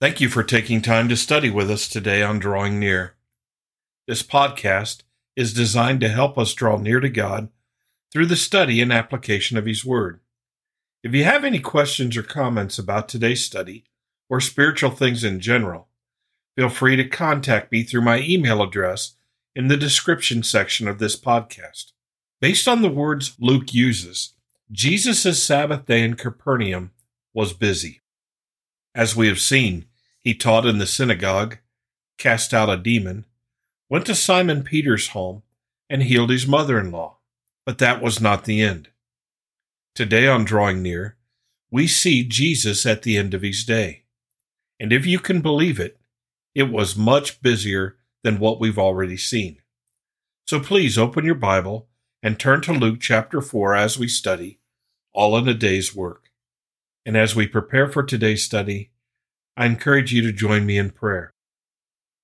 Thank you for taking time to study with us today on Drawing Near. This podcast is designed to help us draw near to God through the study and application of His Word. If you have any questions or comments about today's study or spiritual things in general, feel free to contact me through my email address in the description section of this podcast. Based on the words Luke uses, Jesus' Sabbath day in Capernaum was busy. As we have seen, he taught in the synagogue, cast out a demon, went to Simon Peter's home, and healed his mother in law. But that was not the end. Today, on Drawing Near, we see Jesus at the end of his day. And if you can believe it, it was much busier than what we've already seen. So please open your Bible and turn to Luke chapter 4 as we study, all in a day's work. And as we prepare for today's study, I encourage you to join me in prayer.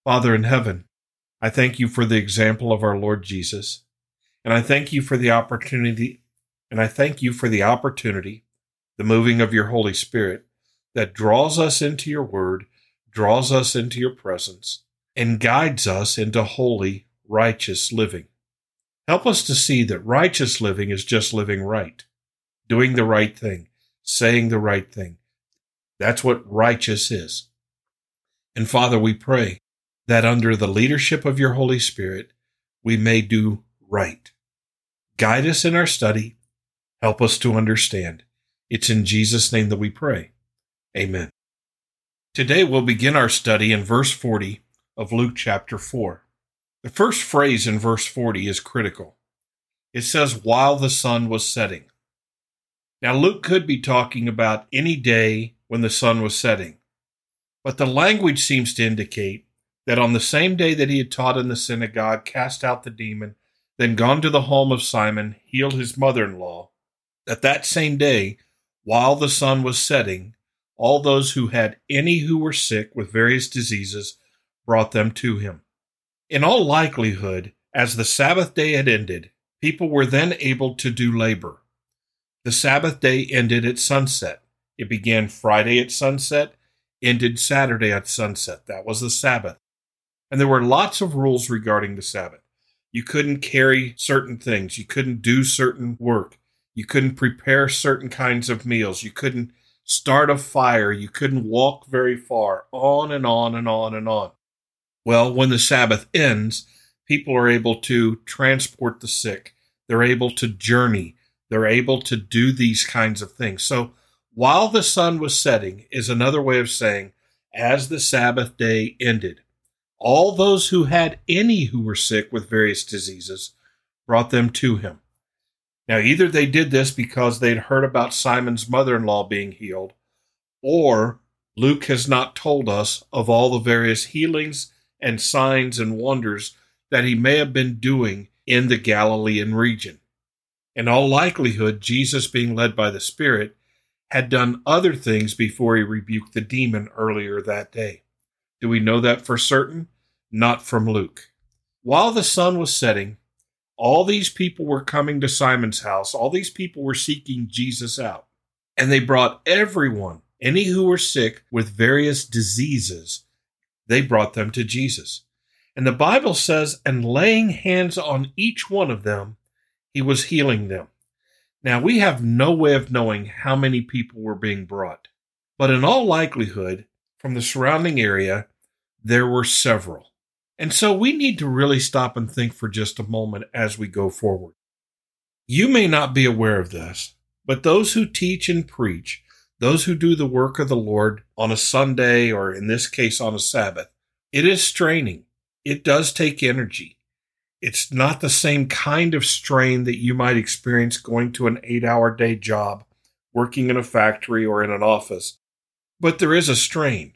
Father in heaven, I thank you for the example of our Lord Jesus, and I thank you for the opportunity, and I thank you for the opportunity, the moving of your Holy Spirit that draws us into your word, draws us into your presence, and guides us into holy, righteous living. Help us to see that righteous living is just living right, doing the right thing, saying the right thing, that's what righteous is. And Father, we pray that under the leadership of your Holy Spirit, we may do right. Guide us in our study. Help us to understand. It's in Jesus' name that we pray. Amen. Today we'll begin our study in verse 40 of Luke chapter 4. The first phrase in verse 40 is critical. It says, while the sun was setting. Now, Luke could be talking about any day when the sun was setting. But the language seems to indicate that on the same day that he had taught in the synagogue, cast out the demon, then gone to the home of Simon, healed his mother in law, that that same day, while the sun was setting, all those who had any who were sick with various diseases brought them to him. In all likelihood, as the Sabbath day had ended, people were then able to do labor. The Sabbath day ended at sunset. It began Friday at sunset, ended Saturday at sunset. That was the Sabbath. And there were lots of rules regarding the Sabbath. You couldn't carry certain things, you couldn't do certain work, you couldn't prepare certain kinds of meals, you couldn't start a fire, you couldn't walk very far, on and on and on and on. Well, when the Sabbath ends, people are able to transport the sick, they're able to journey, they're able to do these kinds of things. So, while the sun was setting is another way of saying as the Sabbath day ended. All those who had any who were sick with various diseases brought them to him. Now, either they did this because they'd heard about Simon's mother in law being healed, or Luke has not told us of all the various healings and signs and wonders that he may have been doing in the Galilean region. In all likelihood, Jesus, being led by the Spirit, had done other things before he rebuked the demon earlier that day. Do we know that for certain? Not from Luke. While the sun was setting, all these people were coming to Simon's house. All these people were seeking Jesus out. And they brought everyone, any who were sick with various diseases, they brought them to Jesus. And the Bible says, and laying hands on each one of them, he was healing them. Now, we have no way of knowing how many people were being brought, but in all likelihood, from the surrounding area, there were several. And so we need to really stop and think for just a moment as we go forward. You may not be aware of this, but those who teach and preach, those who do the work of the Lord on a Sunday or in this case on a Sabbath, it is straining. It does take energy. It's not the same kind of strain that you might experience going to an eight hour day job, working in a factory or in an office, but there is a strain.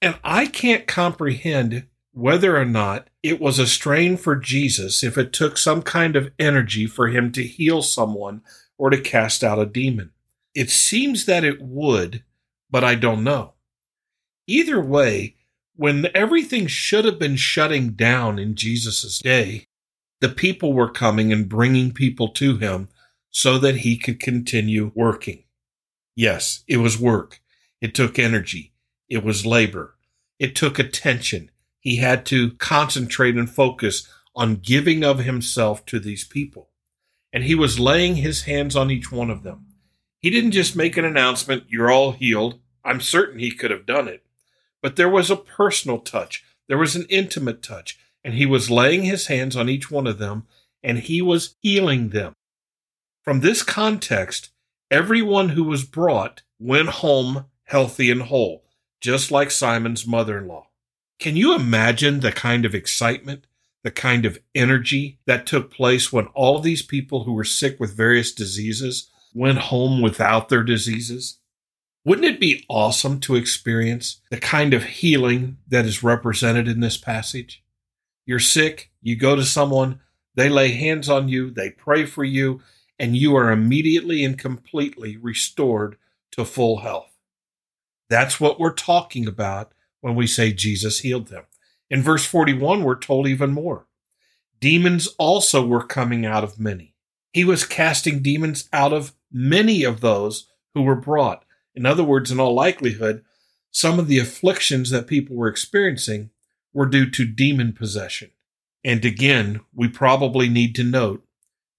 And I can't comprehend whether or not it was a strain for Jesus if it took some kind of energy for him to heal someone or to cast out a demon. It seems that it would, but I don't know. Either way, when everything should have been shutting down in Jesus' day, the people were coming and bringing people to him so that he could continue working. Yes, it was work. It took energy. It was labor. It took attention. He had to concentrate and focus on giving of himself to these people. And he was laying his hands on each one of them. He didn't just make an announcement, you're all healed. I'm certain he could have done it. But there was a personal touch, there was an intimate touch, and he was laying his hands on each one of them and he was healing them. From this context, everyone who was brought went home healthy and whole, just like Simon's mother in law. Can you imagine the kind of excitement, the kind of energy that took place when all of these people who were sick with various diseases went home without their diseases? Wouldn't it be awesome to experience the kind of healing that is represented in this passage? You're sick, you go to someone, they lay hands on you, they pray for you, and you are immediately and completely restored to full health. That's what we're talking about when we say Jesus healed them. In verse 41, we're told even more. Demons also were coming out of many. He was casting demons out of many of those who were brought. In other words, in all likelihood, some of the afflictions that people were experiencing were due to demon possession. And again, we probably need to note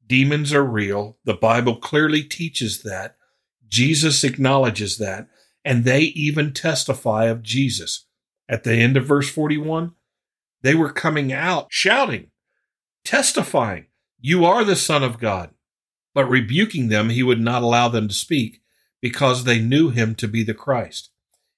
demons are real. The Bible clearly teaches that. Jesus acknowledges that. And they even testify of Jesus. At the end of verse 41, they were coming out shouting, testifying, You are the Son of God. But rebuking them, he would not allow them to speak because they knew him to be the Christ.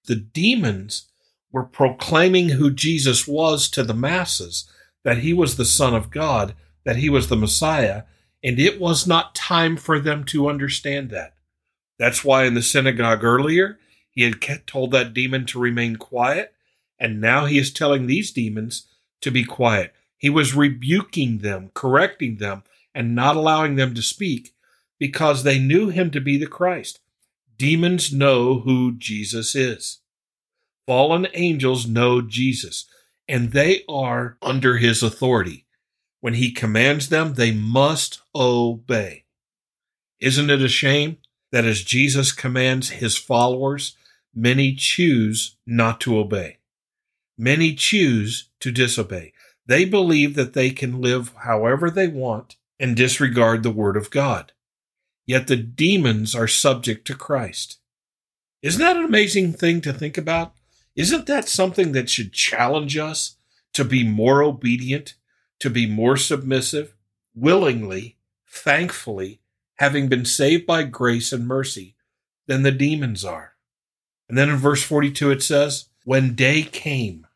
The demons were proclaiming who Jesus was to the masses that he was the Son of God, that he was the Messiah, and it was not time for them to understand that. That's why in the synagogue earlier, he had told that demon to remain quiet, and now he is telling these demons to be quiet. He was rebuking them, correcting them, and not allowing them to speak because they knew him to be the Christ. Demons know who Jesus is. Fallen angels know Jesus and they are under his authority. When he commands them, they must obey. Isn't it a shame that as Jesus commands his followers, many choose not to obey? Many choose to disobey. They believe that they can live however they want and disregard the word of God. Yet the demons are subject to Christ. Isn't that an amazing thing to think about? Isn't that something that should challenge us to be more obedient, to be more submissive, willingly, thankfully, having been saved by grace and mercy, than the demons are? And then in verse 42 it says, When day came.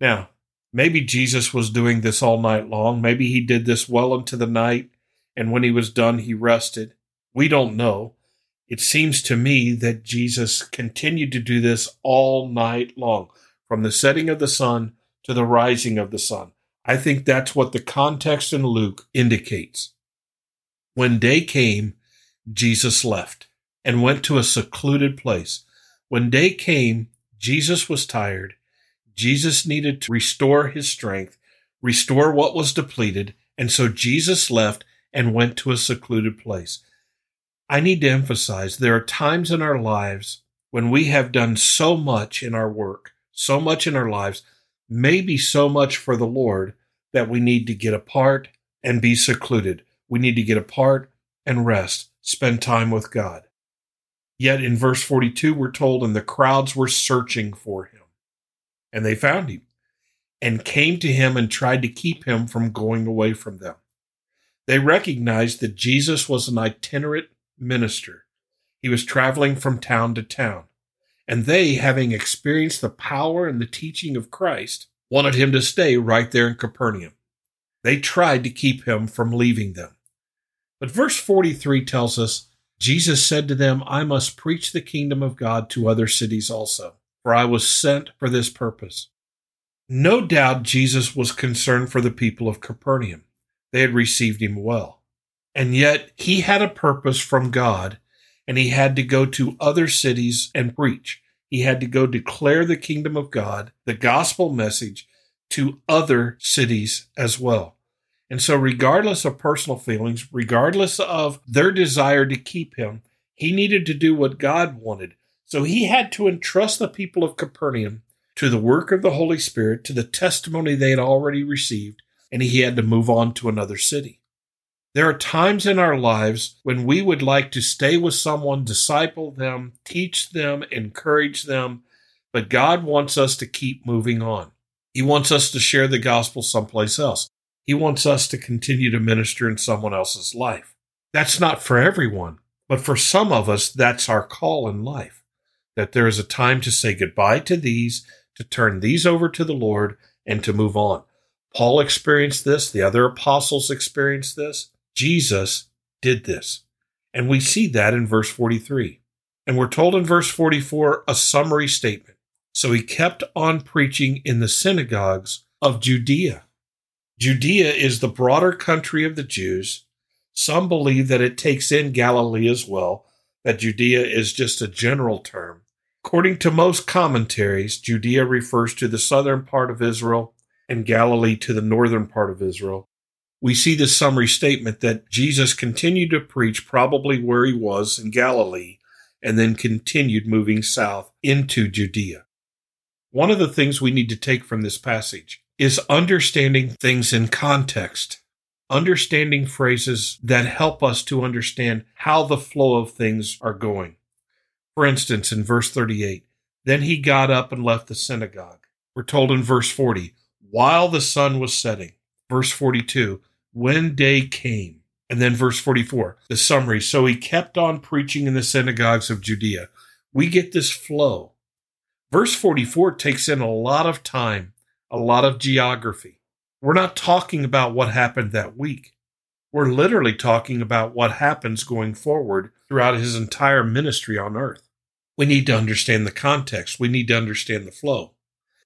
Now, maybe Jesus was doing this all night long. Maybe he did this well into the night, and when he was done, he rested. We don't know. It seems to me that Jesus continued to do this all night long, from the setting of the sun to the rising of the sun. I think that's what the context in Luke indicates. When day came, Jesus left and went to a secluded place. When day came, Jesus was tired. Jesus needed to restore his strength, restore what was depleted, and so Jesus left and went to a secluded place. I need to emphasize there are times in our lives when we have done so much in our work, so much in our lives, maybe so much for the Lord that we need to get apart and be secluded. We need to get apart and rest, spend time with God. Yet in verse 42, we're told, and the crowds were searching for him. And they found him and came to him and tried to keep him from going away from them. They recognized that Jesus was an itinerant minister. He was traveling from town to town. And they, having experienced the power and the teaching of Christ, wanted him to stay right there in Capernaum. They tried to keep him from leaving them. But verse 43 tells us Jesus said to them, I must preach the kingdom of God to other cities also, for I was sent for this purpose. No doubt Jesus was concerned for the people of Capernaum. They had received him well. And yet he had a purpose from God and he had to go to other cities and preach. He had to go declare the kingdom of God, the gospel message to other cities as well. And so, regardless of personal feelings, regardless of their desire to keep him, he needed to do what God wanted So he had to entrust the people of Capernaum to the work of the Holy Spirit, to the testimony they had already received, and he had to move on to another city. There are times in our lives when we would like to stay with someone, disciple them, teach them, encourage them, but God wants us to keep moving on. He wants us to share the gospel someplace else. He wants us to continue to minister in someone else's life. That's not for everyone, but for some of us, that's our call in life that there is a time to say goodbye to these, to turn these over to the Lord, and to move on. Paul experienced this, the other apostles experienced this. Jesus did this. And we see that in verse 43. And we're told in verse 44 a summary statement. So he kept on preaching in the synagogues of Judea. Judea is the broader country of the Jews. Some believe that it takes in Galilee as well, that Judea is just a general term. According to most commentaries, Judea refers to the southern part of Israel and Galilee to the northern part of Israel. We see this summary statement that Jesus continued to preach probably where he was in Galilee and then continued moving south into Judea. One of the things we need to take from this passage is understanding things in context understanding phrases that help us to understand how the flow of things are going. For instance, in verse 38, then he got up and left the synagogue. We're told in verse 40, while the sun was setting. Verse 42, when day came. And then verse 44, the summary. So he kept on preaching in the synagogues of Judea. We get this flow. Verse 44 takes in a lot of time, a lot of geography. We're not talking about what happened that week. We're literally talking about what happens going forward throughout his entire ministry on earth. We need to understand the context. We need to understand the flow.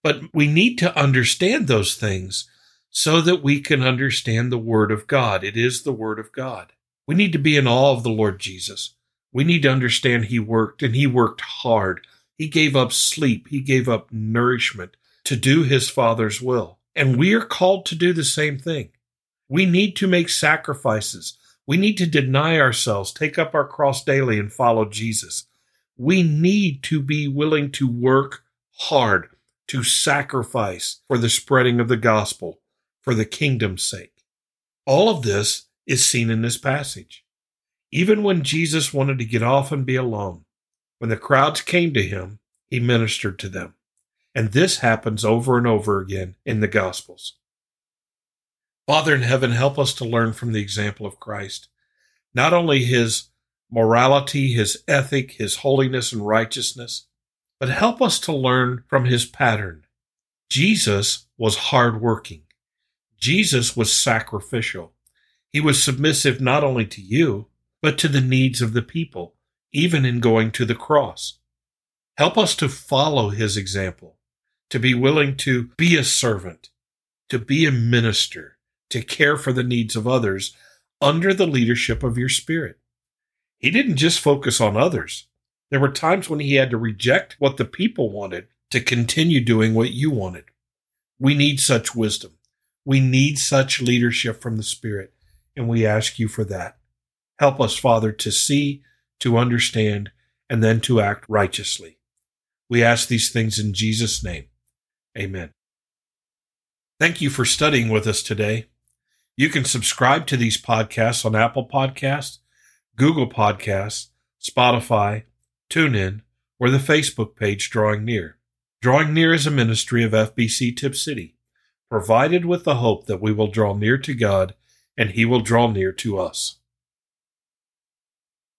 But we need to understand those things so that we can understand the Word of God. It is the Word of God. We need to be in awe of the Lord Jesus. We need to understand He worked and He worked hard. He gave up sleep. He gave up nourishment to do His Father's will. And we are called to do the same thing. We need to make sacrifices. We need to deny ourselves, take up our cross daily, and follow Jesus. We need to be willing to work hard, to sacrifice for the spreading of the gospel, for the kingdom's sake. All of this is seen in this passage. Even when Jesus wanted to get off and be alone, when the crowds came to him, he ministered to them. And this happens over and over again in the Gospels. Father in heaven, help us to learn from the example of Christ, not only his morality, his ethic, his holiness and righteousness, but help us to learn from his pattern. Jesus was hardworking. Jesus was sacrificial. He was submissive not only to you, but to the needs of the people, even in going to the cross. Help us to follow his example to be willing to be a servant, to be a minister, to care for the needs of others under the leadership of your spirit. He didn't just focus on others. There were times when he had to reject what the people wanted to continue doing what you wanted. We need such wisdom. We need such leadership from the Spirit, and we ask you for that. Help us, Father, to see, to understand, and then to act righteously. We ask these things in Jesus' name. Amen. Thank you for studying with us today. You can subscribe to these podcasts on Apple Podcasts, Google Podcasts, Spotify, TuneIn, or the Facebook page Drawing Near. Drawing Near is a ministry of FBC Tipp City, provided with the hope that we will draw near to God and He will draw near to us.